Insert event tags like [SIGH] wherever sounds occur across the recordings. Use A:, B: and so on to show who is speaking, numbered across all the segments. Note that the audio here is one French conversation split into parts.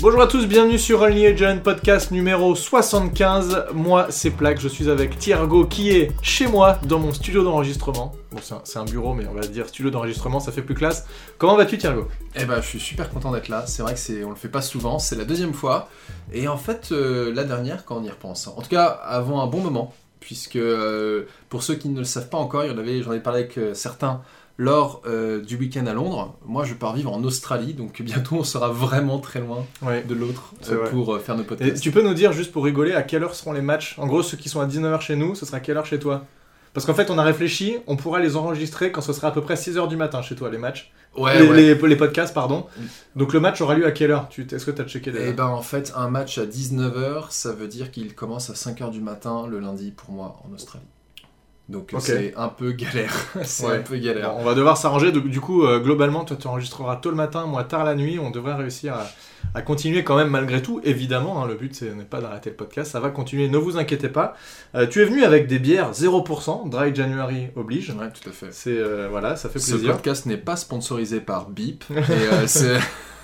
A: Bonjour à tous, bienvenue sur Only Agent podcast numéro 75. Moi, c'est Plaque, je suis avec Thiergo qui est chez moi dans mon studio d'enregistrement. Bon, c'est un, bureau, mais on va dire studio d'enregistrement, ça fait plus classe. Comment vas-tu, Thiergo?
B: Eh ben, je suis super content d'être là. C'est vrai que c'est, on le fait pas souvent. C'est la deuxième fois. Et en fait, euh, la dernière, quand on y repense. En tout cas, avant un bon moment, puisque euh, pour ceux qui ne le savent pas encore, j'en ai parlé avec euh, certains lors euh, du week-end à Londres. Moi, je pars vivre en Australie, donc bientôt on sera vraiment très loin
A: Ouais.
B: de l'autre euh, pour euh, faire nos
A: Et
B: podcasts.
A: tu peux nous dire, juste pour rigoler, à quelle heure seront les matchs? En gros, ceux qui sont à 19h chez nous, ce sera à quelle heure chez toi? Parce qu'en fait, on a réfléchi, on pourra les enregistrer quand ce sera à peu près 6h du matin chez toi, les matchs.
B: Ouais,
A: les,
B: ouais.
A: les- les podcasts, pardon.
B: Mm.
A: Donc le match aura lieu à quelle heure? Tu- Est-ce que tu as checké déjà?
B: Et ben en fait, un match à 19h, ça veut dire qu'il commence à 5h du matin le lundi pour moi en Australie. Donc c'est un peu galère. [LAUGHS] c'est
A: Ouais.
B: un peu galère.
A: Bon, on va devoir s'arranger. Du, coup, euh, globalement, toi, tu enregistreras tôt le matin, moi tard la nuit. On devrait réussir à, à continuer quand même malgré tout. Évidemment, hein, le but c'est n'est pas d'arrêter le podcast. Ça va continuer. Ne vous inquiétez pas. Euh, tu es venu avec des bières 0%, Dry January oblige.
B: Ouais, tout à fait.
A: C'est euh, voilà, ça fait
B: Ce
A: plaisir.
B: podcast n'est pas sponsorisé par Beep. et, [LAUGHS] euh, c'est-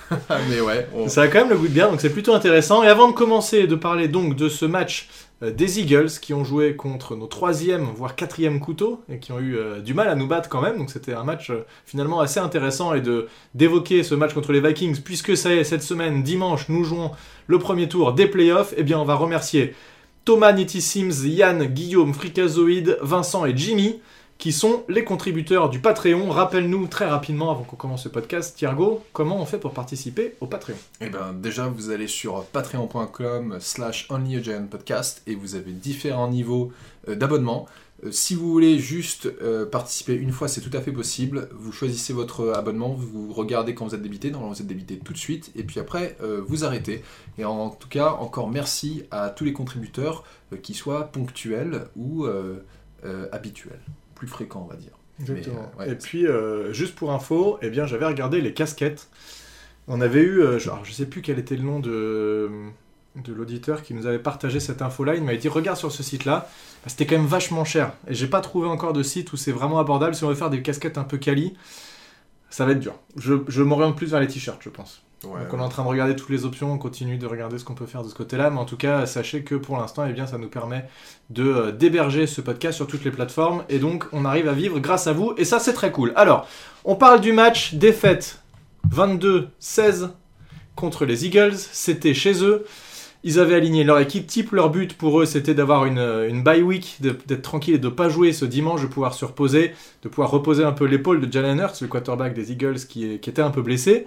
B: [LAUGHS] Mais ouais, on-
A: Ça a quand même le goût de bière, donc c'est plutôt intéressant. Et avant de commencer de parler donc de ce match des Eagles qui ont joué contre nos troisième voire quatrième couteaux et qui ont eu euh, du mal à nous battre quand même, donc c'était un match euh, finalement assez intéressant et de d'évoquer ce match contre les Vikings puisque ça y est cette semaine dimanche nous jouons le premier tour des playoffs. Eh bien on va remercier Thomas Nitty Sims, Yann, Guillaume, Fricazoïde, Vincent et Jimmy qui sont les contributeurs du Patreon. Rappelle-nous très rapidement avant qu'on commence ce podcast, Thiergo, comment on fait pour participer au Patreon?
B: Eh ben, déjà, vous allez sur patreon.com slash podcast et vous avez différents niveaux euh, d'abonnement. Euh, si vous voulez juste euh, participer une fois, c'est tout à fait possible. Vous choisissez votre abonnement, vous regardez quand vous êtes débité, normalement vous êtes débité tout de suite, et puis après, vous arrêtez. Et en, tout cas, encore merci à tous les contributeurs, qu'ils soient ponctuels ou habituels, plus fréquents, on va dire.
A: Exactement.
B: Mais, euh, ouais.
A: Et puis, euh, juste pour info, eh bien, j'avais regardé les casquettes. On avait eu, euh, je, sais plus quel était le nom de, de l'auditeur qui nous avait partagé cette info-là. Il m'avait dit regarde sur ce site-là. Bah, C'était quand même vachement cher. Et j'ai pas trouvé encore de site où c'est vraiment abordable. Si on veut faire des casquettes un peu quali, ça va être dur. Je, je m'oriente plus vers les t-shirts, je pense.
B: Ouais,
A: Donc on est en train de regarder toutes les options, on continue de regarder ce qu'on peut faire de ce côté-là, mais en tout cas, sachez que pour l'instant, eh bien, ça nous permet de euh, d'héberger ce podcast sur toutes les plateformes, et donc on arrive à vivre grâce à vous, et ça c'est très cool. Alors, on parle du match défaite 22-16 contre les Eagles, c'était chez eux. Ils avaient aligné leur équipe type, leur but pour eux c'était d'avoir une, euh, une bye week, d'être tranquille et de pas jouer ce dimanche, de pouvoir se reposer, de pouvoir reposer un peu l'épaule de Jalen Hurts, le quarterback des Eagles qui, est- qui était un peu blessé.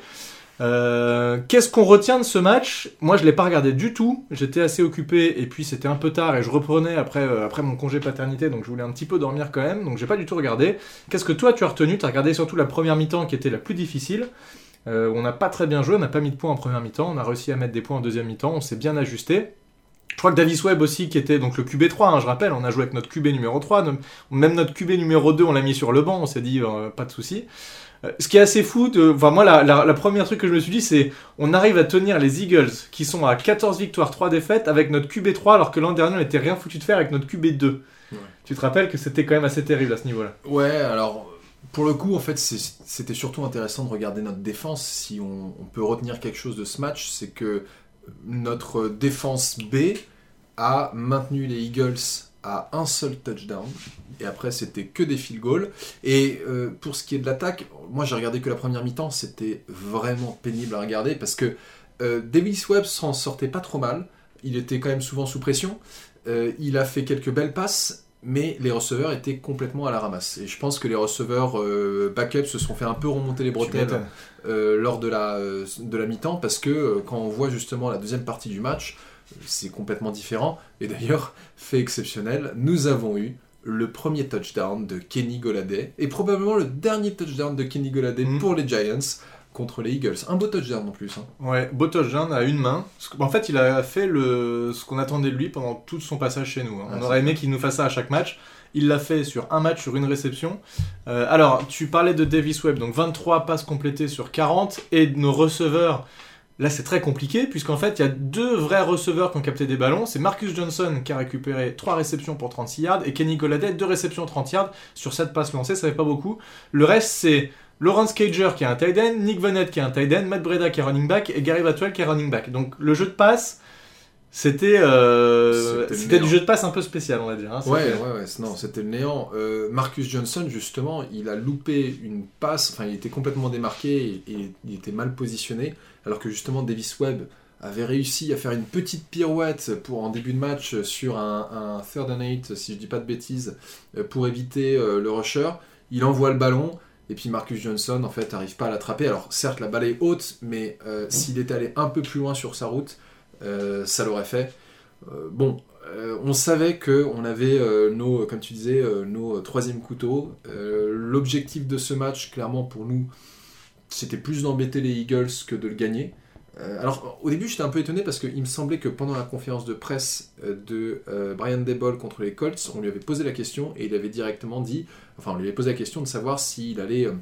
A: Euh, Qu'est-ce qu'on retient de ce match? Moi, je l'ai pas regardé du tout. J'étais assez occupé et puis c'était un peu tard et je reprenais après, euh, après mon congé paternité, donc je voulais un petit peu dormir quand même. Donc j'ai pas du tout regardé. Qu'est-ce que toi tu as retenu? Tu as regardé surtout la première mi-temps qui était la plus difficile. Euh, on n'a pas très bien joué, on n'a pas mis de points en première mi-temps. On a réussi à mettre des points en deuxième mi-temps. On s'est bien ajusté. Je crois que Davis Webb aussi, qui était donc le QB3, hein, je rappelle, on a joué avec notre QB numéro 3, ne- même notre QB numéro 2, on l'a mis sur le banc, on s'est dit, pas de souci. Euh, Ce qui est assez fou, de... enfin moi la, la, la première truc que je me suis dit c'est on arrive à tenir les Eagles qui sont à 14 victoires, 3 défaites avec notre QB3 alors que l'an dernier on était rien foutu de faire avec notre QB2.
B: Ouais.
A: Tu te rappelles que c'était quand même assez terrible à ce niveau-là?
B: Ouais, alors pour le coup, en fait, c'était surtout intéressant de regarder notre défense. Si on, on peut retenir quelque chose de ce match, c'est que notre défense B a maintenu les Eagles à un seul touchdown. Et après, c'était que des field goals. Et euh, pour ce qui est de l'attaque, moi j'ai regardé que la première mi-temps, c'était vraiment pénible à regarder parce que euh, Davis Webb s'en sortait pas trop mal. Il était quand même souvent sous pression. Euh, il a fait quelques belles passes, mais les receveurs étaient complètement à la ramasse. Et je pense que les receveurs euh, backup se sont fait un peu remonter les bretelles euh, lors de la, euh, de la mi-temps parce que quand on voit justement la deuxième partie du match, c'est complètement différent. Et d'ailleurs, fait exceptionnel, nous avons eu le premier touchdown de Kenny Goladay et probablement le dernier touchdown de Kenny Goladay
A: Mhm.
B: pour les Giants contre les Eagles. Un beau touchdown en plus. hein.
A: Ouais, beau touchdown à une main. En fait, il a fait le... ce qu'on attendait de lui pendant tout son passage chez nous. hein.
B: Ah,
A: On aurait aimé qu'il nous fasse ça à chaque match. Il l'a fait sur un match, sur une réception. Euh, alors, tu parlais de Davis Webb, donc 23 passes complétées sur 40. Et nos receveurs, là c'est très compliqué, puisqu'en fait, il y a deux vrais receveurs qui ont capté des ballons. C'est Marcus Johnson qui a récupéré 3 réceptions pour 36 yards, et Kenny Golladay, 2 réceptions 30 yards sur 7 passes lancées, ça fait pas beaucoup. Le reste, c'est Lawrence Cager qui est un tight end, Nick Vonnet qui est un tight end, Matt Breda qui est running back et Gary Batwell qui est running back. Donc le jeu de passe, c'était euh,
B: C'était
A: du jeu de passe un peu spécial, on va dire. hein.
B: Ouais, ouais, ouais, non, c'était le néant. Euh, Marcus Johnson, justement, il a loupé une passe, enfin, il était complètement démarqué et, et il était mal positionné, alors que justement, Davis Webb avait réussi à faire une petite pirouette pour, en début de match sur un, un third and eight, si je dis pas de bêtises, euh, pour éviter euh, le rusher. Il envoie le ballon. Et puis Marcus Johnson, en fait, n'arrive pas à l'attraper. Alors, certes, la balle est haute, mais s'il était allé un peu plus loin sur sa route, ça l'aurait fait. Euh, bon, euh, on savait que on avait euh, nos, comme tu disais, euh, nos troisième couteaux. Euh, L'objectif de ce match, clairement pour nous, c'était plus d'embêter les Eagles que de le gagner. Euh, alors au début j'étais un peu étonné parce qu'il me semblait que pendant la conférence de presse euh, de euh, Brian Daboll contre les Colts, on lui avait posé la question et il avait directement dit, enfin on lui avait posé la question de savoir s'il allait euh,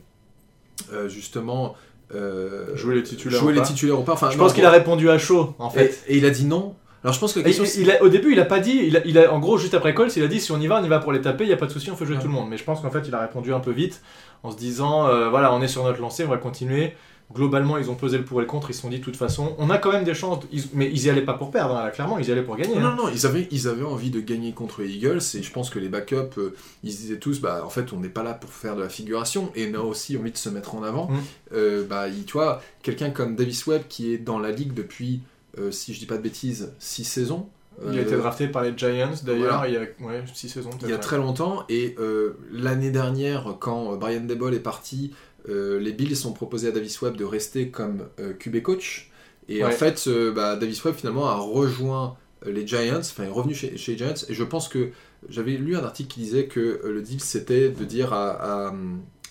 B: euh, justement euh,
A: Jouer les titulaires
B: jouer
A: ou
B: les
A: pas.
B: titulaires ou pas. Enfin,
A: Je
B: non,
A: pense qu'il
B: bon,
A: a répondu à chaud, en fait.
B: et, et il a dit non. Alors je pense que la
A: Et
B: question
A: il- il a- au début, il a pas dit. Il a, il a- en gros, juste après Colts, il a dit si on y va, on y va pour les taper. Il y a pas de souci, on fait jouer tout le monde. Mais je pense qu'en fait, il a répondu un peu vite en se disant euh, voilà, on est sur notre lancée, on va continuer. Globalement, ils ont pesé le pour et le contre. Ils se sont dit de toute façon, on a quand même des chances. ils- mais ils y allaient pas pour perdre. hein, clairement, ils y allaient pour gagner.
B: Non,
A: hein.
B: non, non, ils avaient, ils avaient envie de gagner contre les Eagles et je pense que les backups, euh, ils se disaient tous, bah en fait, on n'est pas là pour faire de la figuration et on a aussi envie de se mettre en avant.
A: Mm.
B: Euh, bah, il- tu vois, quelqu'un comme Davis Webb qui est dans la ligue depuis, euh, si je dis pas de bêtises, 6 saisons.
A: Il a été drafté par les Giants d'ailleurs.
B: voilà.
A: Il y a ouais, six saisons.
B: il y a très longtemps et euh, l'année dernière, quand Brian Daboll est parti, les Bills ont proposé à Davis Webb de rester comme euh, QB coach. Et en fait, euh, bah, Davis Webb finalement a rejoint euh, les Giants, enfin est revenu chez, chez les Giants. Et je pense que j'avais lu un article qui disait que euh, le deal c'était de dire à, à,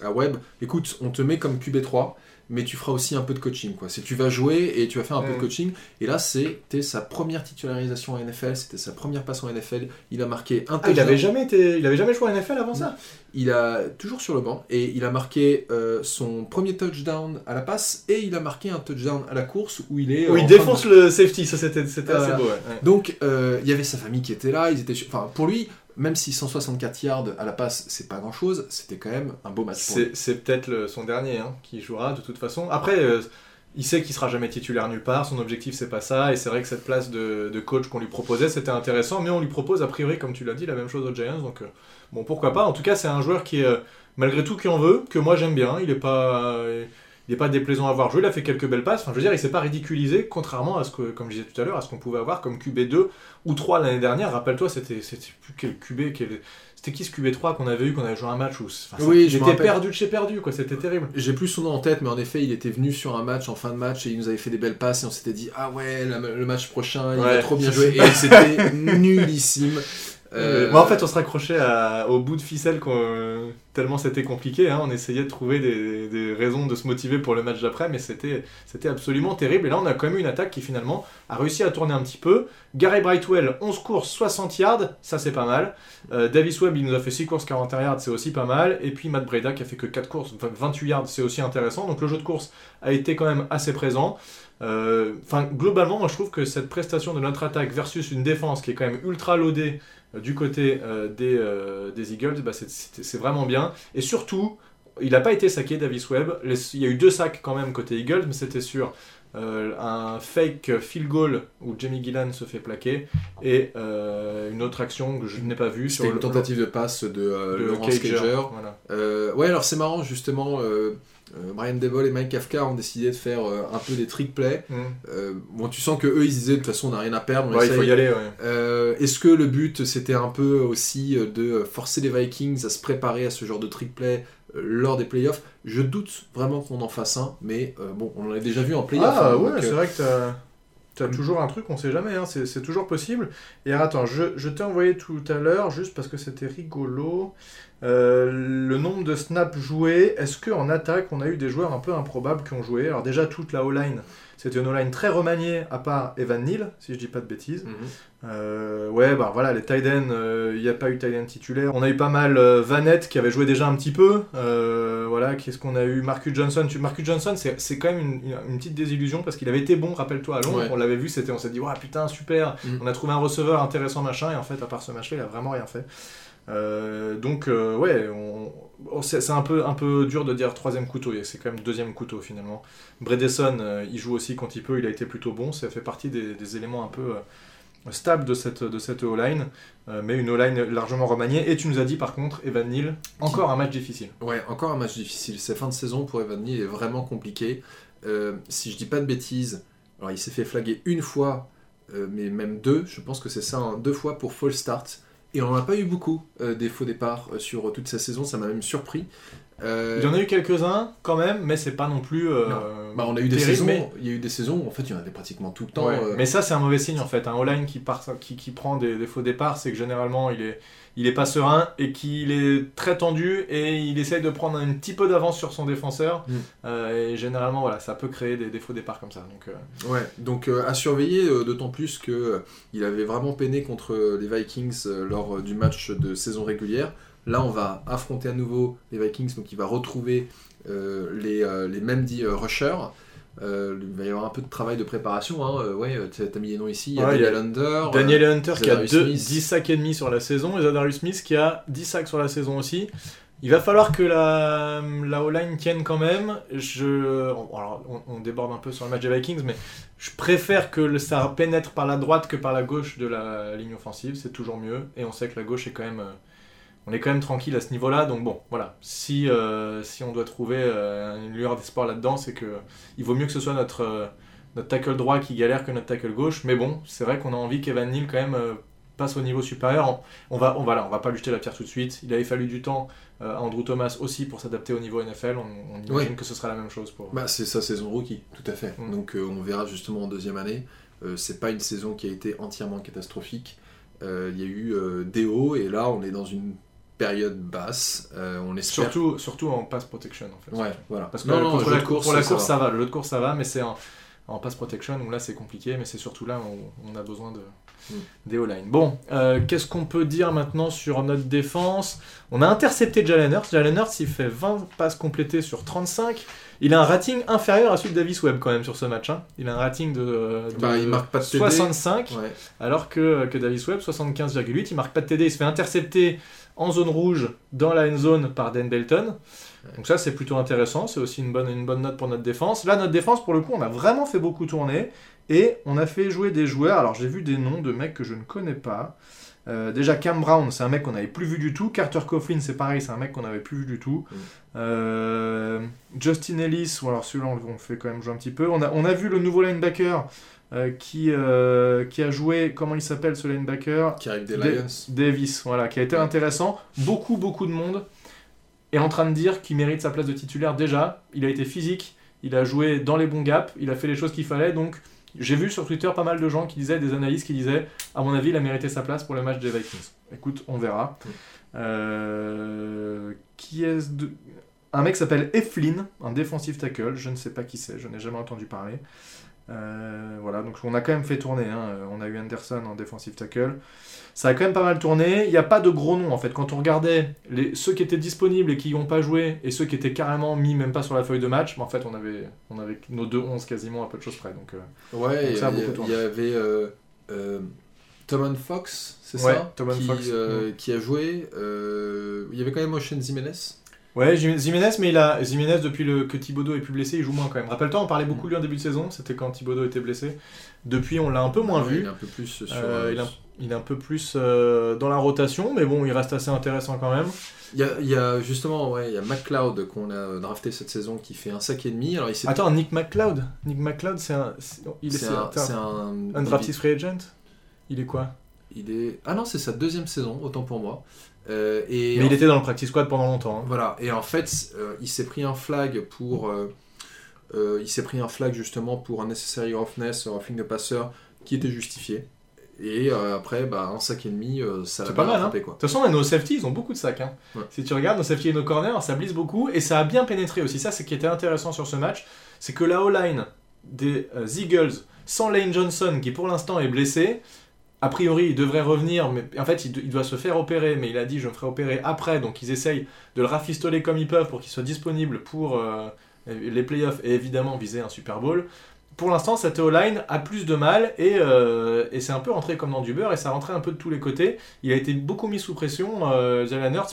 B: à Webb écoute, on te met comme QB3. Mais tu feras aussi un peu de coaching, quoi. C'est tu vas jouer et tu vas faire un peu de coaching. Et là, c'était sa première titularisation en NFL, c'était sa première passe en NFL. Il a marqué un
A: Ah, il
B: touchdown.
A: avait jamais été. Il avait jamais joué en NFL avant ça?
B: Il a toujours sur le banc et il a marqué euh, son premier touchdown à la passe et il a marqué un touchdown à la course où il est.
A: Où
B: euh,
A: il défonce le safety. Ça, c'était c'était assez
B: Voilà.
A: beau. ouais,
B: Donc euh, il y avait sa famille qui était là. Ils étaient. Enfin pour lui, même si 164 yards à la passe c'est pas grand chose, c'était quand même un beau match.
A: C'est peut-être son dernier hein, qui jouera de toute façon. Après, euh, il sait qu'il sera jamais titulaire nulle part. Son objectif, c'est pas ça. Et c'est vrai que cette place de, de coach qu'on lui proposait, c'était intéressant. Mais on lui propose, a priori, comme tu l'as dit, la même chose aux Giants. Donc, euh, bon, pourquoi pas. En tout cas, c'est un joueur qui est, euh, malgré tout, qui en veut, que moi j'aime bien. Il est pas. Il n'est pas déplaisant à voir jouer, il a fait quelques belles passes. Enfin, je veux dire, il s'est pas ridiculisé, contrairement à ce que, comme je disais tout à l'heure, à ce qu'on pouvait avoir comme QB2 ou 3 l'année dernière. Rappelle-toi, c'était c'était plus quel QB, quel- c'était qui ce QB3 qu'on avait eu, qu'on avait joué un match où enfin,
B: Oui, rappelle.
A: perdu de chez perdu, quoi. C'était terrible.
B: J'ai plus son nom en tête, mais en effet, il était venu sur un match en fin de match et il nous avait fait des belles passes et on s'était dit ah ouais, la- le match prochain, il va
A: Ouais.
B: trop bien [LAUGHS] jouer et c'était nullissime. Euh,
A: Moi, en fait, on se raccrochait au bout de ficelle tellement c'était compliqué. hein. On essayait de trouver des, raisons de se motiver pour le match d'après, mais c'était absolument terrible. Et là, on a quand même eu une attaque qui finalement a réussi à tourner un petit peu. Gary Brightwell, 11 courses, 60 yards, ça c'est pas mal. Euh, Davis Webb, il nous a fait 6 courses, 41 yards, c'est aussi pas mal. Et puis Matt Breda qui a fait que 4 courses, enfin, 28 yards, c'est aussi intéressant. Donc le jeu de course a été quand même assez présent. Euh, Enfin, globalement, moi je trouve que cette prestation de notre attaque versus une défense qui est quand même ultra loadée du côté euh, des, euh, des Eagles, bah, c'est- vraiment bien. Et surtout, il n'a pas été saqué, Davis Webb. Les- il y a eu deux sacs quand même côté Eagles, mais c'était sur euh, un fake field goal où Jamie Gillan se fait plaquer et euh, une autre action que je n'ai pas vue sur
B: C'était une
A: le-
B: tentative de passe de, euh,
A: de
B: Laurence
A: Cager.
B: Cager.
A: Voilà.
B: Euh, ouais, alors c'est marrant, justement, euh, euh, Brian Devol et Mike Kafka ont décidé de faire euh, un peu des trick plays.
A: Mm.
B: Euh, bon, tu sens que eux ils disaient de toute façon on n'a rien à perdre. on
A: Ouais, il faut y aller. ouais.
B: Euh, Est-ce que le but c'était un peu aussi euh, de forcer les Vikings à se préparer à ce genre de trick play euh, lors des playoffs? Je doute vraiment qu'on en fasse un, mais euh, bon, on l'a déjà vu en playoff.
A: Ah
B: hein,
A: ouais, c'est
B: euh,
A: vrai que t'as as toujours un truc, on sait jamais, hein, c'est c'est toujours possible. Et alors, attends, je, je t'ai envoyé tout à l'heure, juste parce que c'était rigolo, euh, le nombre de snaps joués. Est-ce qu'en attaque, on a eu des joueurs un peu improbables qui ont joué? Alors déjà, toute la O-line, c'était une O-line très remaniée, à part Evan Neal, si je dis pas de bêtises.
B: mhm.
A: Euh, ouais, bah voilà, les tight il n'y a pas eu tight end titulaire. On a eu pas mal euh, Vanette qui avait joué déjà un petit peu. Euh, voilà, qu'est-ce qu'on a eu? Marcus Johnson. Tu... Marcus Johnson, c'est quand même une, petite désillusion parce qu'il avait été bon, rappelle-toi, à Londres.
B: Ouais.
A: On l'avait vu, on s'est dit, ouais, putain, super,
B: Mm.
A: on a trouvé un receveur intéressant, machin. Et en fait, à part ce match-là, il a vraiment rien fait. Euh, donc, euh, ouais, c'est un peu, un peu dur de dire troisième couteau, c'est quand même deuxième couteau finalement. Bredesen, euh, il joue aussi quand il peut, il a été plutôt bon, ça fait partie des, éléments un peu stables de cette, de cette O-line, mais une O-line largement remaniée. Et tu nous as dit par contre, Evan Neal, encore un match difficile.
B: Ouais, encore un match difficile. Cette fin de saison pour Evan Neal est vraiment compliquée. Si je dis pas de bêtises, alors il s'est fait flaguer une fois, mais même deux, je pense que c'est ça, hein, deux fois pour false start. Et on n'en a pas eu beaucoup euh, des faux départs euh, sur toute sa saison, ça m'a même surpris. Euh,
A: Il y en a eu quelques-uns quand même, mais c'est pas non plus. euh,
B: bah, on a eu des
A: terrible,
B: saisons,
A: mais-
B: il y a eu des saisons, où, en fait il y en avait pratiquement tout le temps.
A: Ouais,
B: euh,
A: Mais ça, c'est un mauvais signe en fait. Un O-line qui, part, qui, qui prend des, des faux départs, c'est que généralement il est, il est pas serein et qu'il est très tendu et il essaye de prendre un petit peu d'avance sur son défenseur.
B: Mm.
A: Euh, et généralement, voilà, ça peut créer des, des faux départs comme ça. Donc,
B: Ouais, donc à surveiller, d'autant plus que il avait vraiment peiné contre les Vikings lors du match de saison régulière. Là, on va affronter à nouveau les Vikings, donc il va retrouver euh, les, euh, les mêmes dits euh, rushers. Euh, il va y avoir un peu de travail de préparation. Hein. ouais, tu as mis les noms ici. Il y a
A: Ouais, il y a
B: Daniel Under.
A: Daniel Hunter qui a deux-
B: Smith.
A: 10 sacs et demi sur la saison et Zadarius Smith qui a 10 sacs sur la saison aussi. Il va falloir que la, la O-line tienne quand même. Je, on- alors, on, on déborde un peu sur le match des Vikings, mais je préfère que le- ça pénètre par la droite que par la gauche de la ligne offensive. C'est toujours mieux. Et on sait que la gauche est quand même. euh, on est quand même tranquille à ce niveau-là. Donc bon, voilà. Si, euh, si on doit trouver euh, une lueur d'espoir là-dedans, c'est que il vaut mieux que ce soit notre, euh, notre tackle droit qui galère que notre tackle gauche. Mais bon, c'est vrai qu'on a envie qu'Evan Neal quand même passe au niveau supérieur. On, on va, on va là, on va pas lui jeter la pierre tout de suite. Il avait fallu du temps à Andrew Thomas aussi pour s'adapter au niveau NFL. On, on imagine
B: Ouais.
A: que ce sera la même chose pour.
B: Bah, c'est sa saison rookie, tout à fait.
A: Mm.
B: Donc on verra justement en deuxième année. C'est pas une saison qui a été entièrement catastrophique. Il y a eu des hauts et là on est dans une période basse. Euh, on espère.
A: surtout, surtout en pass protection en fait.
B: Ouais, voilà.
A: Parce que
B: Non, non,
A: la,
B: course,
A: pour la course, ça va. Le jeu de course, ça va, mais c'est en, en pass protection où là, c'est compliqué. Mais c'est surtout là où on a besoin de,
B: Mm.
A: des O-line. Bon, euh, qu'est-ce qu'on peut dire maintenant sur notre défense? On a intercepté Jalen Hurts. Jalen Hurts, il fait 20 passes complétées sur 35. Il a un rating inférieur à celui de Davis Webb quand même sur ce match. hein. Il a un rating de, de
B: Bah, il marque pas de TD.
A: 65.
B: Ouais.
A: Alors que, que Davis Webb, 75,8, il marque pas de TD, il se fait intercepter en zone rouge dans la end zone par Dan Belton. Donc ça c'est plutôt intéressant, c'est aussi une bonne, une bonne note pour notre défense. Là notre défense pour le coup on a vraiment fait beaucoup tourner et on a fait jouer des joueurs, alors j'ai vu des noms de mecs que je ne connais pas. Euh, déjà Cam Brown c'est un mec qu'on n'avait plus vu du tout, Carter Coughlin c'est pareil c'est un mec qu'on n'avait plus vu du tout.
B: Mm.
A: Euh, Justin Ellis, ou alors celui-là on le fait quand même jouer un petit peu. On a, on a vu le nouveau linebacker euh, qui, qui a joué, comment il s'appelle ce linebacker?
B: Qui arrive des Lions.
A: Davis, voilà, qui a été intéressant. Beaucoup, beaucoup de monde est en train de dire qu'il mérite sa place de titulaire déjà. Il a été physique, il a joué dans les bons gaps, il a fait les choses qu'il fallait. Donc, j'ai vu sur Twitter pas mal de gens qui disaient, des analystes qui disaient, à mon avis, il a mérité sa place pour le match des Vikings. Écoute, on verra.
B: Mm.
A: Euh, qui est-ce de... Un mec s'appelle Eflin, un défensif tackle. Je ne sais pas qui c'est, je n'ai jamais entendu parler. Euh, voilà, donc on a quand même fait tourner. hein. On a eu Anderson en défensif tackle. Ça a quand même pas mal tourné. Il n'y a pas de gros noms en fait. Quand on regardait les, ceux qui étaient disponibles et qui n'ont pas joué et ceux qui étaient carrément mis même pas sur la feuille de match, mais en fait on avait, on avait nos deux 11 quasiment à peu de choses près. Donc, euh,
B: Ouais, il y,
A: ça a
B: a-
A: beaucoup
B: il
A: tourné.
B: y avait euh, euh, Tomon Fox, c'est
A: Ouais,
B: ça qui,
A: Fox,
B: euh, qui a joué. euh, il y avait quand même Ocean Jimenez.
A: Ouais, Jim- Jiménez, mais il a Jiménez depuis le, que Thibodeau est plus blessé, il joue moins quand même. Rappelle-toi, on parlait beaucoup de lui en début de saison, c'était quand Thibodeau était blessé. Depuis, on l'a un peu moins
B: Ouais,
A: vu.
B: Il est un peu plus sur.
A: Euh,
B: euh,
A: il, a- il est un peu plus euh, dans la rotation, mais bon, il reste assez intéressant quand même.
B: Il y a, il y a justement, ouais, il y a McLeod qu'on a drafté cette saison qui fait un sac et demi. Alors il s'est.
A: Attends, Nick McLeod? Nick McLeod, c'est un. c'est- Il est,
B: c'est un,
A: c'est un,
B: un-
A: un drafted free agent Il est quoi?
B: Il est. Ah non, c'est sa deuxième saison, autant pour moi. Euh, et
A: Mais il était dans le practice squad pendant longtemps. hein.
B: Voilà, et en fait, euh, il s'est pris un flag pour. euh, il s'est pris un flag justement pour un necessary roughness, roughing de passeur, qui était justifié. Et après, bah, un sac et demi, ça l'a
A: pas mal, hein.
B: quoi.
A: De toute façon, nos safety, ils ont beaucoup de sacs. hein.
B: Ouais.
A: Si tu regardes nos safety et nos corners, ça blisse beaucoup et ça a bien pénétré aussi. Ça, c'est ce qui était intéressant sur ce match, c'est que la O-line des Eagles, sans Lane Johnson, qui pour l'instant est blessé, a priori, il devrait revenir, mais en fait, il, do- il doit se faire opérer, mais il a dit je me ferai opérer après, donc ils essayent de le rafistoler comme ils peuvent pour qu'il soit disponible pour euh, les playoffs et évidemment viser un Super Bowl. Pour l'instant, cette O-line a plus de mal et, euh, et c'est un peu rentré comme dans du beurre et ça rentrait un peu de tous les côtés. Il a été beaucoup mis sous pression, euh,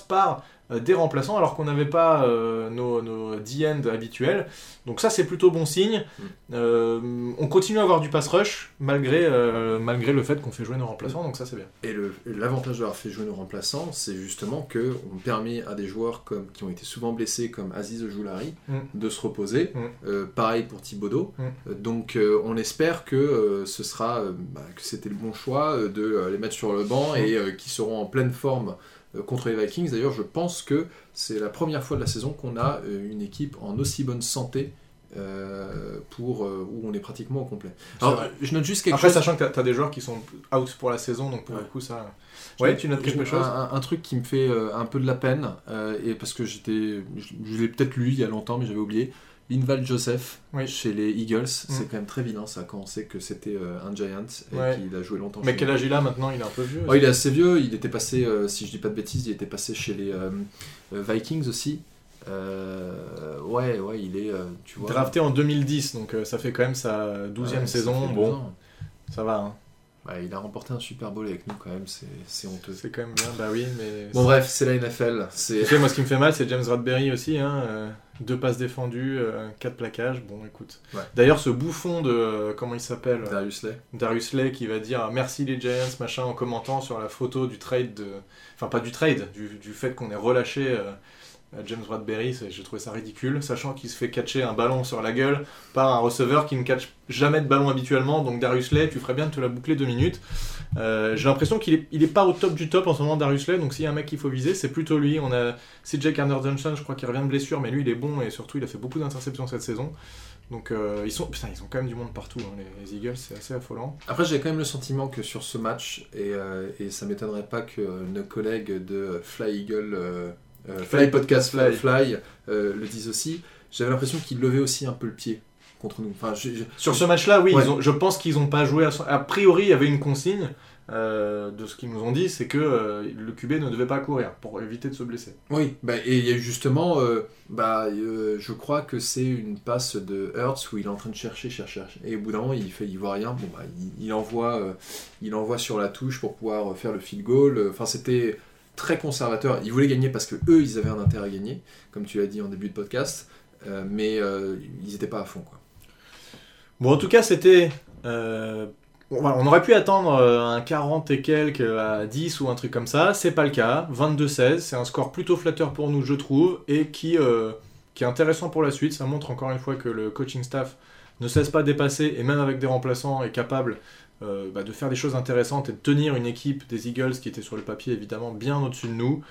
A: par des remplaçants alors qu'on n'avait pas euh, nos, nos D-end habituels. Donc ça, c'est plutôt bon signe.
B: Mm.
A: Euh, on continue à avoir du pass rush malgré, euh, malgré le fait qu'on fait jouer nos remplaçants, donc ça, c'est bien.
B: Et l'avantage d'avoir fait jouer nos remplaçants, c'est justement que on permet à des joueurs comme, qui ont été souvent blessés, comme Aziz Ojoulari,
A: Mm.
B: de se reposer.
A: Mm.
B: Euh, pareil pour Thibodeau.
A: Mm.
B: Euh, donc euh, on espère que euh, ce sera, euh, bah, que c'était le bon choix euh, de euh, les mettre sur le banc et euh, qui seront en pleine forme euh, contre les Vikings. D'ailleurs, je pense que c'est la première fois de la saison qu'on a euh, une équipe en aussi bonne santé. euh, pour euh, où on est pratiquement au complet. Alors, je note juste quelque
A: Après,
B: chose.
A: sachant que tu as, des joueurs qui sont out pour la saison, donc pour
B: Ouais.
A: le coup, ça.
B: Je
A: Ouais, tu notes quelque chose
B: un, truc qui me fait euh, un peu de la peine, euh, et parce que j'étais, je, je l'ai peut-être lu il y a longtemps, mais j'avais oublié. Linval Joseph
A: Oui.
B: chez les Eagles, c'est quand même très vilain ça quand on sait que c'était euh, un Giant et
A: Ouais.
B: qu'il a joué longtemps.
A: Mais quel âge il a maintenant? Il est un peu vieux.
B: Ouais, il est assez vieux, il était passé, euh, si je dis pas de bêtises, il était passé chez les euh, Vikings aussi. Ouais, ouais, il est, tu vois.
A: Drafté en 2010, donc ça fait quand même sa 12e
B: Ouais, ça
A: saison.
B: fait 12
A: Bon, ça va, hein.
B: Ouais, il a remporté un Super Bowl avec nous quand même, c'est c'est honteux.
A: c'est quand même bien. Bah oui, mais.
B: Bon bref, c'est la NFL, c'est
A: Tu sais, moi, ce qui me fait mal, c'est James Radberry aussi. Hein, euh, deux passes défendues, euh, quatre plaquages. Bon, écoute.
B: Ouais.
A: D'ailleurs, ce bouffon de. euh, comment il s'appelle
B: Darius Lay.
A: Darius Lay qui va dire merci les Giants, machin, en commentant sur la photo du trade de. Enfin, pas du trade, du, du fait qu'on ait relâché James Bradbury. J'ai trouvé ça ridicule, sachant qu'il se fait catcher un ballon sur la gueule par un receveur qui ne catch jamais de ballon habituellement. Donc, Darius Lay, tu ferais bien de te la boucler deux minutes. Euh, J'ai l'impression qu'il est, il est pas au top du top en ce moment, Darius Lay. Donc, s'il y a un mec qu'il faut viser, c'est plutôt lui. On a CJ Garner Johnson, je crois qu'il revient de blessure, mais lui, il est bon et surtout, il a fait beaucoup d'interceptions cette saison. Donc, euh, ils, sont, putain, ils ont quand même du monde partout, hein, les, les Eagles, c'est assez affolant.
B: Après, j'ai quand même le sentiment que sur ce match, et, euh, et ça m'étonnerait pas que euh, nos collègues de Fly Eagle, euh, euh, Fly,
A: Fly
B: Podcast Fly,
A: Fly.
B: Euh, le disent aussi, j'avais l'impression qu'ils levaient aussi un peu le pied contre nous. Enfin,
A: Sur ce match-là, oui,
B: Ouais.
A: ils ont- je pense qu'ils n'ont pas joué à A priori, il y avait une consigne euh, de ce qu'ils nous ont dit, c'est que euh, le QB ne devait pas courir pour éviter de se blesser.
B: Oui, bah, et il y a justement, euh, bah, euh, je crois que c'est une passe de Hertz où il est en train de chercher, chercher, chercher. Et au bout d'un moment, il fait, il voit rien. Bon, bah, il, il envoie, euh, il envoie sur la touche pour pouvoir faire le field goal. Enfin, c'était très conservateur. Ils voulaient gagner parce que eux, ils avaient un intérêt à gagner, comme tu l'as dit en début de podcast. Euh, mais euh, ils n'étaient pas à fond, quoi.
A: Bon, en tout cas, c'était. euh, on aurait pu attendre un 40 et quelques à 10 ou un truc comme ça. C'est pas le cas. 22-16, c'est un score plutôt flatteur pour nous, je trouve, et qui, qui est intéressant pour la suite. Ça montre encore une fois que le coaching staff ne cesse pas de dépasser, et même avec des remplaçants, est capable euh, bah, de faire des choses intéressantes et de tenir une équipe des Eagles qui était sur le papier évidemment bien au-dessus de nous.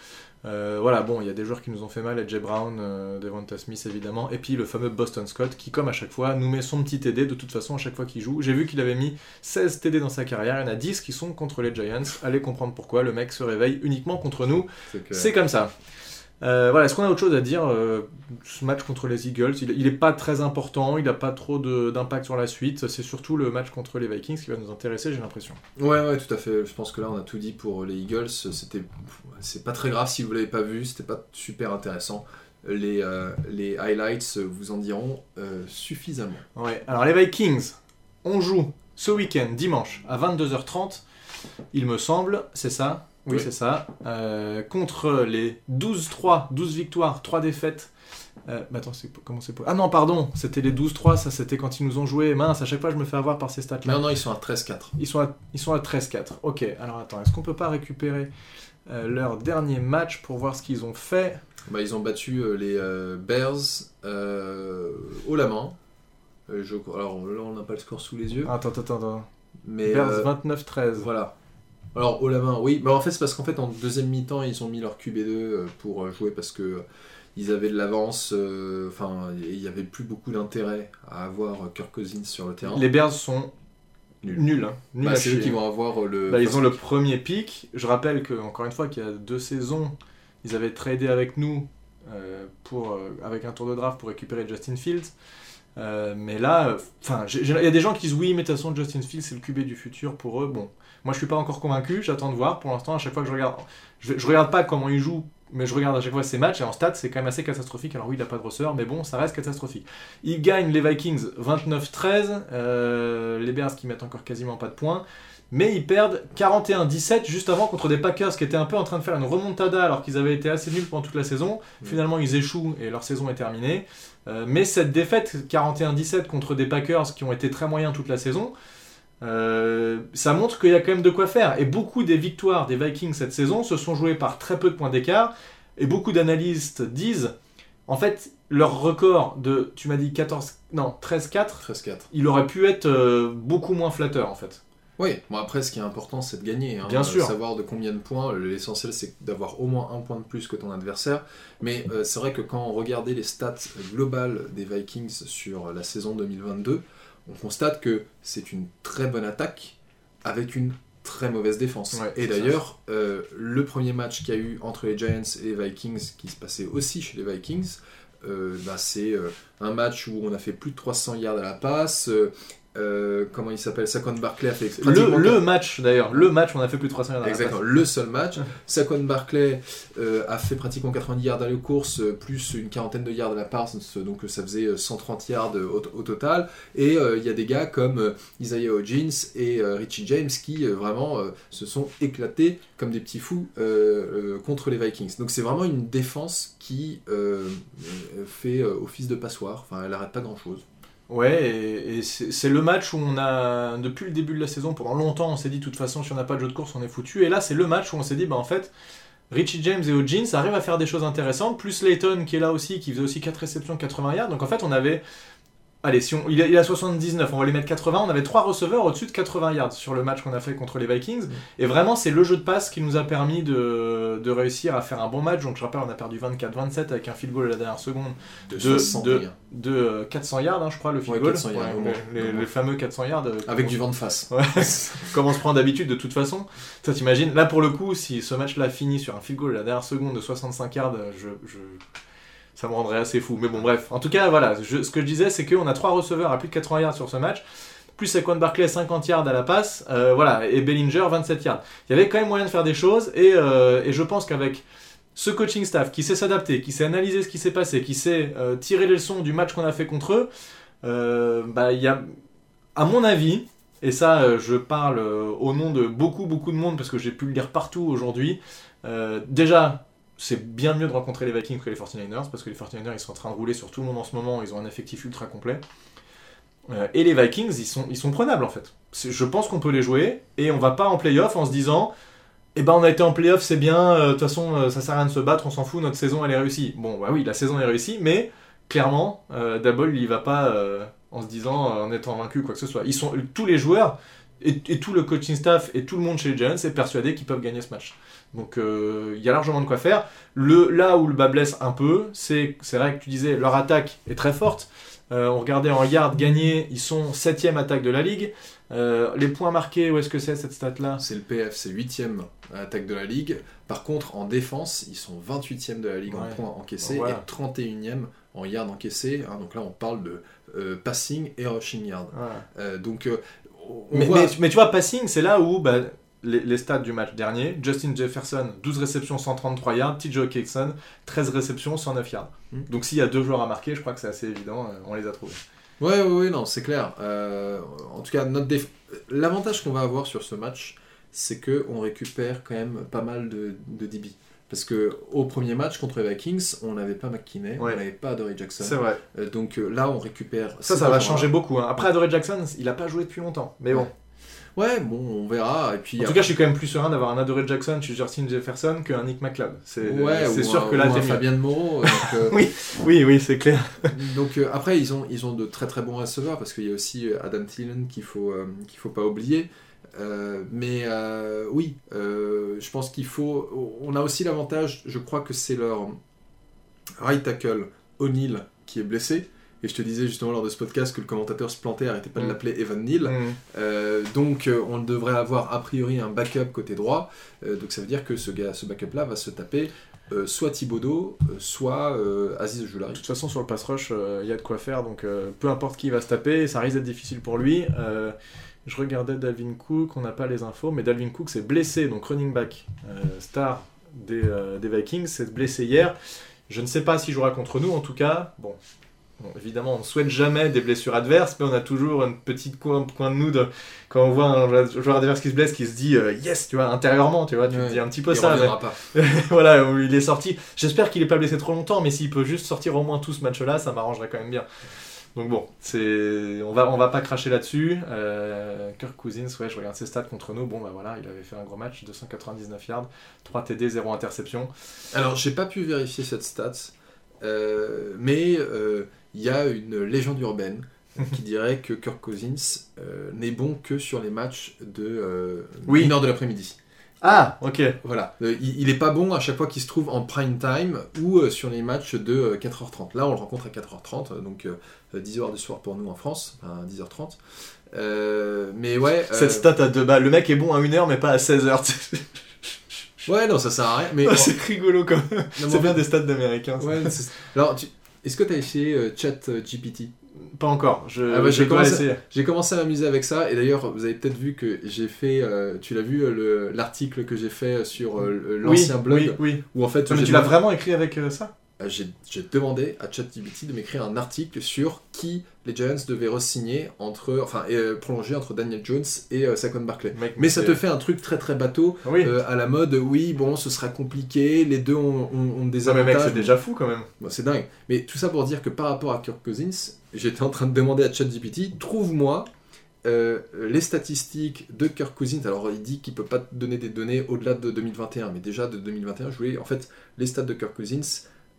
A: Euh, voilà, bon, il y a des joueurs qui nous ont fait mal, Jay Brown, euh, Devonta Smith évidemment, et puis le fameux Boston Scott qui, comme à chaque fois, nous met son petit TD de toute façon à chaque fois qu'il joue. J'ai vu qu'il avait mis 16 TD dans sa carrière, il y en a 10 qui sont contre les Giants. Allez comprendre pourquoi, le mec se réveille uniquement contre nous.
B: C'est
A: comme ça. Euh, voilà, est-ce qu'on a autre chose à dire euh, Ce match contre les Eagles, il, il est pas très important, il n'a pas trop d'impact sur la suite. C'est surtout le match contre les Vikings qui va nous intéresser, j'ai l'impression.
B: Ouais, ouais, tout à fait. Je pense que là, on a tout dit pour les Eagles. C'était, c'est pas très grave si vous l'avez pas vu. C'était pas super intéressant. Les, euh, les highlights vous en diront suffisamment.
A: Ouais, alors les Vikings, on joue ce week-end, dimanche, à 22h30, il me semble, c'est ça? Oui,
B: Oui.
A: c'est ça. Euh, contre les 12-3, 12 victoires, 3 défaites. Euh, bah attends, c'est, comment c'est Ah non, pardon, c'était les 12-3, ça c'était quand ils nous ont joué. Mince, à chaque fois je me fais avoir par ces stats-là.
B: Non, non, ils sont à 13-4.
A: Ils sont à, ils sont à 13-4. Ok, alors attends, est-ce qu'on peut pas récupérer euh, leur dernier match pour voir ce qu'ils ont fait?
B: Bah, ils ont battu euh, les Bears haut la main. Euh, je, alors là, on n'a pas le score sous les yeux.
A: Attends, attends, attends.
B: mais
A: Bears
B: euh,
A: 29-13.
B: Voilà. Alors, haut la main, oui. Mais en fait, c'est parce qu'en fait, en deuxième mi-temps, ils ont mis leur QB2 euh, pour euh, jouer parce que euh, ils avaient de l'avance. Enfin, il n'y avait plus beaucoup d'intérêt à avoir Kirk Cousins sur le terrain.
A: Les Bears sont
B: Nuls.
A: nuls. hein.
B: Bah, c'est eux qui vont avoir le.
A: Bah, ils ont le premier pick. Je rappelle que encore une fois qu'il y a deux saisons, ils avaient tradé avec nous euh, pour euh, avec un tour de draft pour récupérer Justin Fields. Euh, mais là, enfin, il y a des gens qui disent oui, mais de toute façon, Justin Fields, c'est le QB du futur pour eux. Bon, moi, je suis pas encore convaincu. J'attends de voir. Pour l'instant, à chaque fois que je regarde, je, je regarde pas comment il joue, mais je regarde à chaque fois ses matchs et en stats, c'est quand même assez catastrophique. Alors oui, il a pas de receveur, mais bon, ça reste catastrophique. Il gagne les Vikings 29-13, euh, les Bears qui mettent encore quasiment pas de points. Mais ils perdent 41-17 juste avant contre des Packers qui étaient un peu en train de faire une remontada alors qu'ils avaient été assez nuls pendant toute la saison.
B: Mm.
A: Finalement, ils échouent et leur saison est terminée. Euh, mais cette défaite 41-17 contre des Packers qui ont été très moyens toute la saison, euh, ça montre qu'il y a quand même de quoi faire. Et beaucoup des victoires des Vikings cette saison se sont jouées par très peu de points d'écart. Et beaucoup d'analystes disent, en fait, leur record de, tu m'as dit 14, non, 13-4,
B: 13-4.
A: il aurait pu être euh, beaucoup moins flatteur en fait.
B: Oui, bon après ce qui est important c'est de gagner. hein.
A: Bien sûr.
B: Savoir de combien de points, l'essentiel c'est d'avoir au moins un point de plus que ton adversaire. Mais euh, c'est vrai que quand on regardait les stats globales des Vikings sur la saison 2022, on constate que c'est une très bonne attaque avec une très mauvaise défense.
A: Ouais,
B: et d'ailleurs, euh, le premier match qu'il y a eu entre les Giants et les Vikings, qui se passait aussi chez les Vikings, euh, bah, c'est euh, un match où on a fait plus de 300 yards à la passe. Euh, comment il s'appelle? Saquon Barkley a fait
A: Le, le match d'ailleurs, le match, on a fait plus de 300 yards.
B: Exactement, le seul match. [LAUGHS] Saquon Barkley euh, a fait pratiquement 90 yards à la course, euh, plus une quarantaine de yards à la passe, donc ça faisait euh, 130 yards au, au total. Et euh, il y a des gars comme Isaiah Hodgins et Richie James qui vraiment se sont éclatés comme des petits fous contre les Vikings. Donc c'est vraiment une défense qui fait office de passoire, enfin elle arrête pas grand chose.
A: Ouais, et, c'est le match où on a, depuis le début de la saison, pendant longtemps, on s'est dit, de toute façon, si on n'a pas de jeu de course, on est foutu. Et là, c'est le match où on s'est dit, bah en fait, Richie James et Hodgins arrivent à faire des choses intéressantes, plus Layton qui est là aussi, qui faisait aussi 4 réceptions, 80 yards. Donc en fait, on avait. Allez, si on, il, a, il a 79, on va les mettre 80. On avait trois receveurs au-dessus de 80 yards sur le match qu'on a fait contre les Vikings. Et vraiment, c'est le jeu de passe qui nous a permis de, de réussir à faire un bon match. Donc je rappelle, on a perdu 24-27 avec un field goal à la dernière seconde
B: De,
A: De-
B: 60
A: de-
B: yards.
A: de euh, 400 yards, hein, je crois, le field
B: Ouais,
A: goal.
B: 400 yards,
A: Ouais, les, les- les fameux 400 yards. euh,
B: Avec du vent de face.
A: Ouais, [LAUGHS] comme on se prend d'habitude de toute façon. Toi, t'imagines, là pour le coup, si ce match-là finit sur un field goal à la dernière seconde de 65 yards, euh, je, je- ça me rendrait assez fou. Mais bon, bref. En tout cas, voilà, ce que je disais, c'est qu'on a trois receveurs à plus de 80 yards sur ce match, plus Saquon Barkley 50 yards à la passe, euh, voilà, et Bellinger 27 yards. Il y avait quand même moyen de faire des choses, et, euh, et je pense qu'avec ce coaching staff qui sait s'adapter, qui sait analyser ce qui s'est passé, qui sait euh, tirer les leçons du match qu'on a fait contre eux, bah, il y a, à mon avis, et ça, je parle au nom de beaucoup, beaucoup de monde parce que j'ai pu le lire partout aujourd'hui. Déjà, c'est bien mieux de rencontrer les Vikings que les 49ers parce que les 49ers ils sont en train de rouler sur tout le monde en ce moment, ils ont un effectif ultra complet. Euh, et les Vikings, ils sont, ils sont prenables en fait. Je pense qu'on peut les jouer et on va pas en playoff en se disant eh ben on a été en playoff, c'est bien, euh, de toute façon euh, ça sert à rien de se battre, on s'en fout, notre saison elle est réussie. Bon, bah oui, la saison est réussie, mais clairement, Dabble il va pas en se disant en étant vaincu quoi que ce soit. Ils sont tous les joueurs et, et tout le coaching staff et tout le monde chez les Giants est persuadé qu'ils peuvent gagner ce match. Donc euh, il y a largement de quoi faire. Le, là où le bas blesse un peu, c'est vrai que tu disais leur attaque est très forte. Euh, on regardait en yards gagnés, ils sont 7 attaque de la ligue. Euh, les points marqués, où est-ce que c'est cette stat-là?
B: C'est le PF, c'est 8ème attaque de la ligue. Par contre, en défense, ils sont 28e de la ligue
A: Ouais.
B: en points encaissés
A: Voilà.
B: et 31e en yards encaissés. hein. donc là, on parle de euh, passing et rushing yard.
A: Voilà.
B: Donc, on
A: Mais,
B: voit-
A: mais- mais tu vois, passing, c'est là où bah, les, les stats du match dernier Justin Jefferson, 12 réceptions, 133 yards. TJ Hawkinson, 13 réceptions, 109 yards.
B: Hmm.
A: Donc s'il y a deux joueurs à marquer, je crois que c'est assez évident, euh, on les a trouvés.
B: Ouais, ouais, ouais, non, c'est clair. Euh, en tout cas, notre déf- l'avantage qu'on va avoir sur ce match, c'est que on récupère quand même pas mal de, de DB. Parce que au premier match contre les Vikings, on n'avait pas McKinney,
A: Ouais.
B: on n'avait pas Dory Jackson.
A: C'est vrai.
B: Euh, donc euh, là, on récupère.
A: Ça, ça va changer beaucoup. hein. Après, Adoree Jackson, il a pas joué depuis longtemps. Mais bon.
B: Ouais, bon, on verra. Et puis
A: En tout cas, je suis quand même plus serein d'avoir un Adoree Jackson chez Justin Jefferson qu'un Nick McLeod. C'est
B: ouais,
A: sûr
B: un-
A: que là, t'es.
B: Fabien de Moreau. donc, [LAUGHS] euh,
A: Oui. Oui, oui, c'est clair.
B: donc après, ils ont, ils ont de très très bons receveurs parce qu'il y a aussi Adam Thielen qu'il faut, qu'il faut pas oublier. Euh, mais euh, oui, euh, je pense qu'il faut. On a aussi l'avantage, je crois que c'est leur right tackle O'Neill qui est blessé. Et je te disais justement lors de ce podcast que le commentateur se plantait, arrêtait pas de
A: Mm.
B: l'appeler Evan Neal.
A: Mm.
B: Euh, donc euh, on devrait avoir a priori un backup côté droit. Euh, donc ça veut dire que ce, gars, ce backup-là va se taper euh, soit Thibodeau, euh, soit euh, Aziz
A: De
B: Joulari.
A: toute façon, sur le pass rush, il y a de quoi faire, donc euh, peu importe qui va se taper, ça risque d'être difficile pour lui. Je regardais Dalvin Cook, on n'a pas les infos, mais Dalvin Cook s'est blessé, donc running back, euh, star des, euh, des Vikings, s'est blessé hier. Je ne sais pas s'il jouera contre nous, en tout cas. Bon, bon, évidemment, on ne souhaite jamais des blessures adverses, mais on a toujours une petite coin, coin de nous de, quand on voit un joueur adverse qui se blesse, qui se dit euh, yes, tu vois, intérieurement, tu vois, tu
B: Ouais.
A: te dis un petit peu
B: Il
A: ça. mais-
B: pas. [LAUGHS]
A: voilà, il est sorti. J'espère qu'il est pas blessé trop longtemps, mais s'il peut juste sortir au moins tout ce match-là, ça m'arrangerait quand même bien. Donc bon, c'est, on va, on va pas cracher là-dessus. Euh, Kirk Cousins, ouais, je regarde ses stats contre nous. Bon, bah voilà, il avait fait un gros match, 299 yards, 3 TD, 0 interception.
B: Alors j'ai pas pu vérifier cette stat, euh, mais euh, il y a une légende urbaine [LAUGHS] qui dirait que Kirk Cousins n'est bon que sur les matchs de
A: Oui.
B: une heure de l'après-midi.
A: Ah, ok.
B: Voilà, Euh, il, il est pas bon à chaque fois qu'il se trouve en prime time ou euh, sur les matchs de euh, 4h30. Là, on le rencontre à 4h30, euh, donc euh, 10h du soir pour nous en France, enfin 10h30. Euh, mais ouais. euh,
A: Cette stat à deux balles. Le mec est bon à 1h, mais pas à 16h. [LAUGHS]
B: Ouais, non, ça sert à rien. Mais
A: Ah, c'est rigolo quand même. C'est
B: en
A: bien
B: fait-
A: des stats d'américains.
B: Ouais, c'est- Alors, tu- est-ce que tu as essayé euh, Chat euh, GPT
A: Pas encore. Je,
B: Ah bah, j'ai commencé-
A: essayer.
B: J'ai commencé à m'amuser avec ça, et d'ailleurs, vous avez peut-être vu que j'ai fait. euh, tu l'as vu, euh, le- l'article que j'ai fait sur euh, l'ancien
A: oui,
B: blog
A: Oui, oui.
B: Où en fait,
A: Non, mais tu l'as vraiment écrit avec ça?
B: J'ai j'ai demandé à ChatGPT de m'écrire un article sur qui les Giants devaient re-signer entre. Enfin, et, euh, prolonger entre Daniel Jones et euh, Saquon Barkley.
A: Mec,
B: Mais ça te fait un truc très très bateau,
A: Oui.
B: euh, à la mode, oui, bon, ce sera compliqué, les deux ont, ont- ont des
A: Non, mais mec, c'est déjà fou quand même.
B: Bon, c'est dingue. Mais tout ça pour dire que par rapport à Kirk Cousins, j'étais en train de demander à ChatGPT, trouve-moi euh, les statistiques de Kirk Cousins. Alors il dit qu'il peut pas te donner des données au-delà de 2021, mais déjà de 2021, je voulais en fait les stats de Kirk Cousins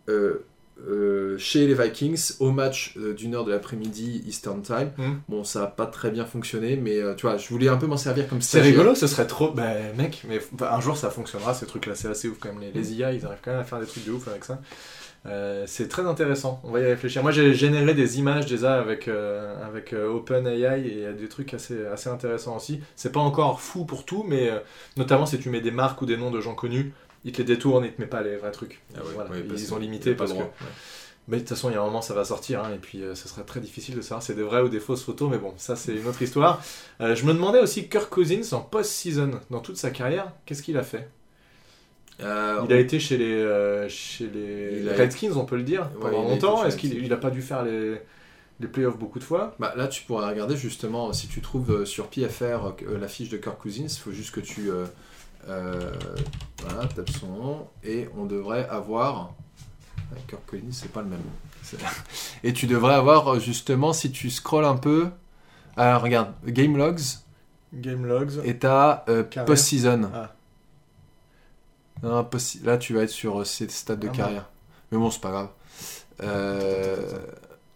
B: euh, euh, chez les Vikings au match euh, d'une heure de l'après-midi Eastern Time.
A: Hmm.
B: Bon, ça a pas très bien fonctionné, mais euh, tu vois, je voulais un peu m'en servir comme
A: C'est rigolo, ce serait trop. Bah, mec, mais bah, un jour ça fonctionnera, ces trucs-là, c'est assez ouf quand même. Les, les IA, ils arrivent quand même à faire des trucs de ouf avec ça. C'est très intéressant, on va y réfléchir. Moi j'ai généré des images déjà avec, avec OpenAI et il y a des trucs assez, assez intéressants aussi. C'est pas encore fou pour tout, mais notamment si tu mets des marques ou des noms de gens connus, ils te les détournent, ils te mettent pas les vrais trucs.
B: Ah ouais,
A: Voilà,
B: ouais, parce
A: ils ont limité parce que.
B: ouais.
A: Mais de toute façon, il y a un moment, ça va sortir, hein, et puis euh, ce sera très difficile de savoir si c'est des vraies ou des fausses photos, mais bon, ça c'est une autre histoire. Euh, je me demandais aussi, Kirk Cousins, en post-season, dans toute sa carrière, qu'est-ce qu'il a fait?
B: Euh,
A: Il a été chez les, euh, chez les
B: Il a-
A: Redskins, on peut le dire, pendant
B: il
A: longtemps. Est-ce qu'il
B: les-
A: il a pas dû faire les, les playoffs beaucoup de fois?
B: Bah, là, tu pourrais regarder justement, si tu trouves euh, sur PFR euh, la fiche de Kirk Cousins, il faut juste que tu euh, voilà, tapes son nom et on devrait avoir. Kirk Cousins, c'est pas le même. [LAUGHS] Et tu devrais avoir euh, justement, si tu scrolles un peu, ah, regarde, Game Logs
A: Game Logs.
B: et t'as euh. Post-Season.
A: Ah.
B: Non, post- là, tu vas être sur euh, ces stades de
A: Ah,
B: carrière. Mais bon, c'est pas grave. Euh,
A: Attends, attends, attends.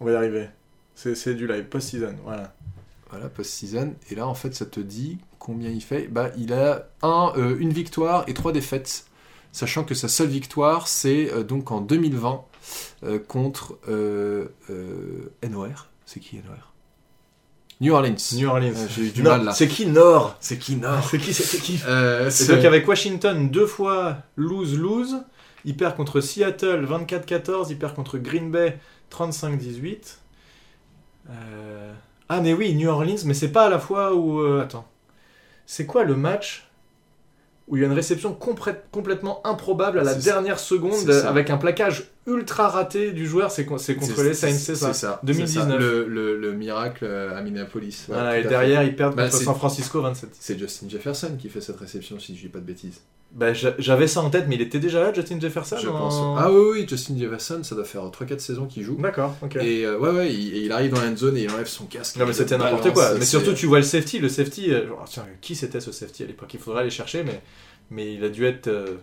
A: On va y arriver. C'est du live, post-season, voilà.
B: Voilà, post-season. Et là, en fait, ça te dit combien il fait. Bah, il a un, euh, une victoire et trois défaites. Sachant que sa seule victoire, c'est euh, donc en 2020 euh, contre NOR. C'est qui NOR New Orleans.
A: New Orleans.
B: J'ai eu du mal là.
A: C'est qui Nord?
B: C'est qui Nord?
A: C'est qui C'est qui?
B: C'est-
A: donc avec Washington, deux fois lose-lose. Il perd contre Seattle 24-14. Il perd contre Green Bay 35-18. Euh, Ah mais oui, New Orleans, mais c'est pas à la fois où... euh, Attends. C'est quoi le match où il y a une réception complète- complètement improbable à la
B: C'est-
A: dernière seconde
B: c'est ça.
A: avec un plaquage ultra raté du joueur C'est con- c'est contre les Saints, c'est ça,
B: ça.
A: 2019.
B: c'est ça. Le, le- le miracle euh, à Minneapolis. Ouais,
A: Voilà, et derrière, ils perdent
B: Bah,
A: contre San Francisco 27.
B: C'est Justin Jefferson qui fait cette réception, si je dis pas de bêtises.
A: Bah, j'a- J'avais ça en tête, mais il était déjà là, Justin Jefferson
B: Je
A: en-
B: pense. Ah oui, oui, Justin Jefferson, ça doit faire 3-4 saisons qu'il joue.
A: D'accord, ok.
B: Et euh, ouais, ouais, il, et il arrive dans la zone et il enlève son casque.
A: Non mais c'était n'importe quoi. Mais surtout tu vois le safety, le safety. euh, genre, tiens, qui c'était ce safety à l'époque? Il faudrait aller chercher, mais mais il a dû être. euh,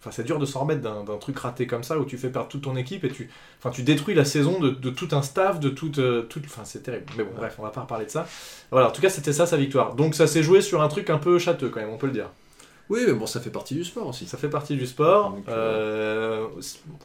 A: Enfin c'est dur de s'en remettre d'un truc raté comme ça où tu fais perdre toute ton équipe et tu, enfin tu détruis la saison de, de tout un staff, de toute, euh, toute, enfin c'est terrible. Mais bon bref, on va pas reparler de ça. Voilà, en tout cas c'était ça sa victoire. Donc ça s'est joué sur un truc un peu châteux quand même, on peut le dire.
B: Oui, mais bon, ça fait partie du sport aussi.
A: Ça fait partie du sport.
B: Donc,
A: Euh,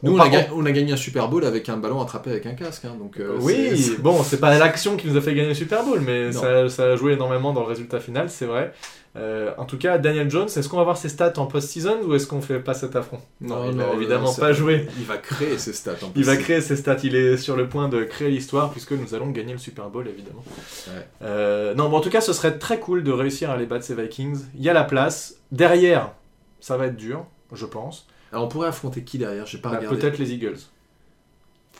B: Nous, on a, ga-
A: contre-
B: on a gagné un Super Bowl avec un ballon attrapé avec un casque. hein, donc, euh,
A: oui,
B: c'est-
A: bon, c'est pas l'action qui nous a fait gagner le Super Bowl, mais
B: Non.
A: ça, ça a joué énormément dans le résultat final, c'est vrai. Euh, en tout cas, Daniel Jones, est-ce qu'on va voir ses stats en post-season ou est-ce qu'on fait pas cet affront? Non, il va évidemment pas joué.
B: Il va créer ses stats. en [LAUGHS]
A: Il va créer ses stats, il est sur le point de créer l'histoire puisque nous allons gagner le Super Bowl évidemment.
B: Ouais.
A: Non, bon, en tout cas, ce serait très cool de réussir à les battre ces Vikings. Il y a la place. Derrière, ça va être dur, je pense.
B: Alors, on pourrait affronter qui derrière? J'ai pas
A: Bah,
B: regardé.
A: Peut-être les Eagles.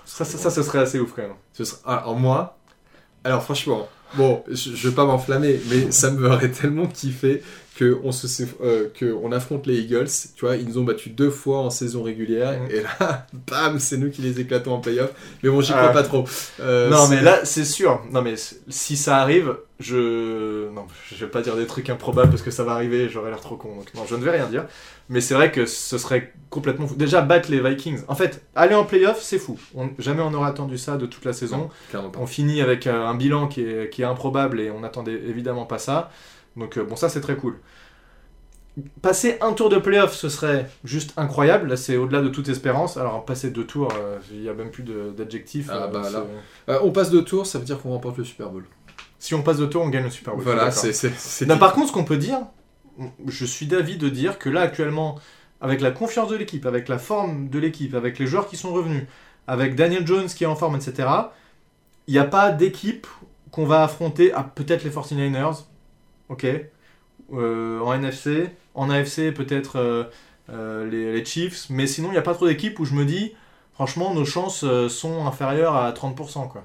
A: Ça, ça, ça, ce serait assez ouf quand même.
B: Ce Ah, en moi? Alors franchement, bon, je, je vais pas m'enflammer, mais ça me ferait tellement kiffer que on se euh, que on affronte les Eagles. Tu vois, ils nous ont battus deux fois en saison régulière
A: Mhm.
B: et là, [LAUGHS] bam, c'est nous qui les éclatons en playoff. Mais bon, j'y
A: Ah.
B: crois pas trop. Euh,
A: non, mais là, c'est sûr. Non, mais si ça arrive, je. Non, je vais pas dire des trucs improbables parce que ça va arriver et j'aurais l'air trop con. Donc, non, je ne vais rien dire. Mais c'est vrai que ce serait complètement fou. Déjà, battre les Vikings. En fait, aller en playoff, c'est fou. On- Jamais on aurait attendu ça de toute la saison. On finit avec euh, un bilan qui est, qui est improbable et on n'attendait évidemment pas ça. Donc, euh, bon, ça, c'est très cool. Passer un tour de playoff, ce serait juste incroyable. Là, c'est au-delà de toute espérance. Alors, passer deux tours, euh, il n'y a même plus d'adjectifs.
B: Ah,
A: euh,
B: bah, on passe de tour, ça veut dire qu'on remporte le Super Bowl.
A: Si on passe de tour, on gagne le Super Bowl.
B: voilà, c'est
A: par contre, ce qu'on peut dire, je suis d'avis de dire que là, actuellement, avec la confiance de l'équipe, avec la forme de l'équipe, avec les joueurs qui sont revenus, avec Daniel Jones qui est en forme, etc., il n'y a pas d'équipe qu'on va affronter, à peut-être les 49ers, ok, euh, en NFC, en AFC, peut-être euh, euh, les, Chiefs, mais sinon, il n'y a pas trop d'équipes où je me dis, franchement, nos chances sont inférieures à 30%, quoi.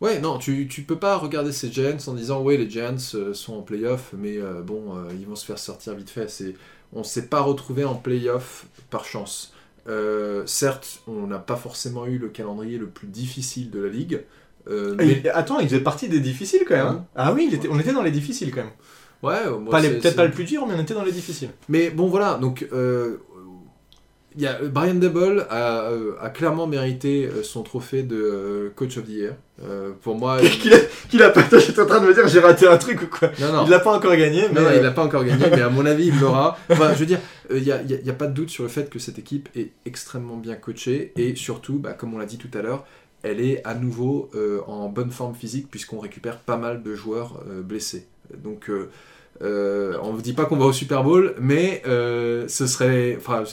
B: Ouais, non, tu, tu peux pas regarder ces Giants en disant ouais les Giants sont en playoff, mais bon ils vont se faire sortir vite fait. On s'est pas retrouvé en playoff par chance. Certes, on n'a pas forcément eu le calendrier le plus difficile de la ligue. Euh, mais
A: il- attends, il faisait partie des difficiles quand même. hein. Ah oui, il était- on était dans les difficiles quand même.
B: ouais, euh, moi,
A: Peut-être pas le plus dur, mais on était dans les difficiles.
B: Mais bon voilà, donc euh, il y a Brian Dable a, euh, a clairement mérité euh, son trophée de euh, coach of the year. Euh, pour moi, il- [LAUGHS]
A: Qu'il a, a pas. J'étais en train de me dire, j'ai raté un truc ou quoi.
B: non non.
A: Il l'a pas encore gagné, mais.
B: Non, non,
A: euh,
B: il n'a pas encore gagné, mais à mon avis, il l'aura. Enfin, je veux dire, il n'y a, y a- y a pas de doute sur le fait que cette équipe est extrêmement bien coachée et surtout, bah, comme on l'a dit tout à l'heure, elle est à nouveau euh, en bonne forme physique puisqu'on récupère pas mal de joueurs euh, blessés. Donc, euh, on ne vous dit pas qu'on va au Super Bowl, mais ce serait. Enfin,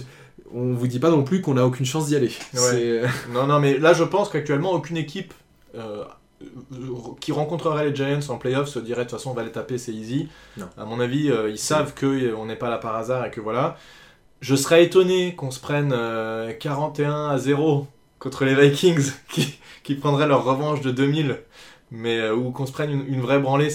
B: on vous dit pas non plus qu'on n'a aucune chance d'y aller. [LAUGHS]
A: Non, non, mais là, je pense qu'actuellement, aucune équipe qui rencontrerait les Giants en playoff se dirait de toute façon, on va les taper, c'est easy.
B: Non.
A: À mon avis, ils savent qu'on n'est pas là par hasard et que voilà. Je serais étonné qu'on se prenne euh, 41 à 0 contre les Vikings [LAUGHS] qui, qui prendraient leur revanche de 2000. Mais euh, ou qu'on se prenne une, vraie branlée,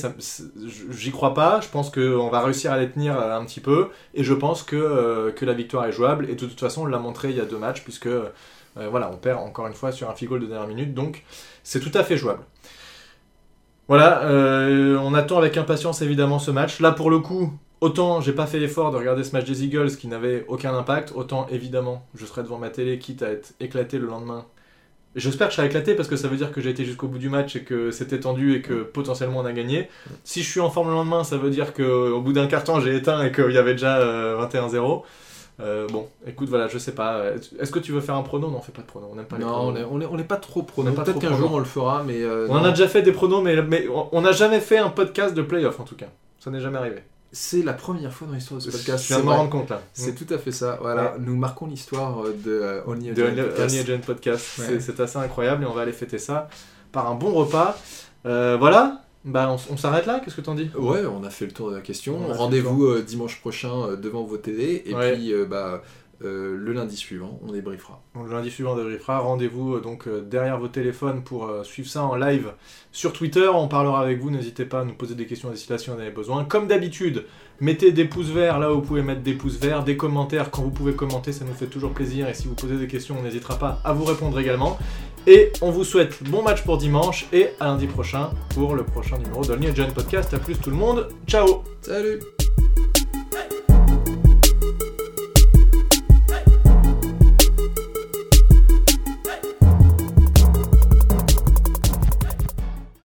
A: j'y crois pas. Je pense qu'on va réussir à les tenir euh, un petit peu. Et je pense que, euh, que la victoire est jouable. Et de toute façon, on l'a montré il y a deux matchs, puisque euh, voilà, on perd encore une fois sur un goal de dernière minute. Donc c'est tout à fait jouable. Voilà, on attend avec impatience évidemment ce match. Là pour le coup, autant j'ai pas fait l'effort de regarder ce match des Eagles qui n'avait aucun impact, autant évidemment je serai devant ma télé quitte à être éclaté le lendemain. J'espère que je serai éclaté parce que ça veut dire que j'ai été jusqu'au bout du match et que c'était tendu et que potentiellement on a gagné. Si je suis en forme le lendemain, ça veut dire qu'au bout d'un quart temps j'ai éteint et qu'il y avait déjà euh, 21-0. Euh, bon, écoute, voilà, je sais pas. Est-ce que tu veux faire un prono? Non, on fait pas de prono, on n'aime pas les
B: Non,
A: pronos.
B: on est, on est- on est pas trop pro.
A: On est pas
B: Peut-être qu'un
A: prono.
B: jour on le fera, mais. euh,
A: On en
B: non.
A: a déjà fait des pronos, mais, mais on n'a jamais fait un podcast de playoff en tout cas. Ça n'est jamais arrivé.
B: C'est la première fois dans l'histoire de ce podcast.
A: Je viens de m'en rendre compte là.
B: C'est tout à fait ça. Voilà, nous marquons l'histoire euh, de euh, Only a Podcast.
A: Agent Podcast. C'est- assez incroyable et on va aller fêter ça par un bon repas. Euh, voilà, bah, on, s'arrête là, qu'est-ce que t'en dis?
B: Ouais, on a fait le tour de la question. Rendez-vous euh, dimanche prochain euh, devant vos télé et
A: Ouais.
B: puis euh, bah, euh, le lundi suivant, on débriefera.
A: Donc, le lundi suivant, on débriefera. Rendez-vous euh, donc euh, derrière vos téléphones pour suivre ça en live sur Twitter. On parlera avec vous. N'hésitez pas à nous poser des questions d'ici là si on en avait besoin. Comme d'habitude, mettez des pouces verts là où vous pouvez mettre des pouces verts, des commentaires quand vous pouvez commenter, ça nous fait toujours plaisir. Et si vous posez des questions, on n'hésitera pas à vous répondre également. Et on vous souhaite bon match pour dimanche et à lundi prochain pour le prochain numéro d'Only Agent Podcast. A plus tout le monde. Ciao
B: Salut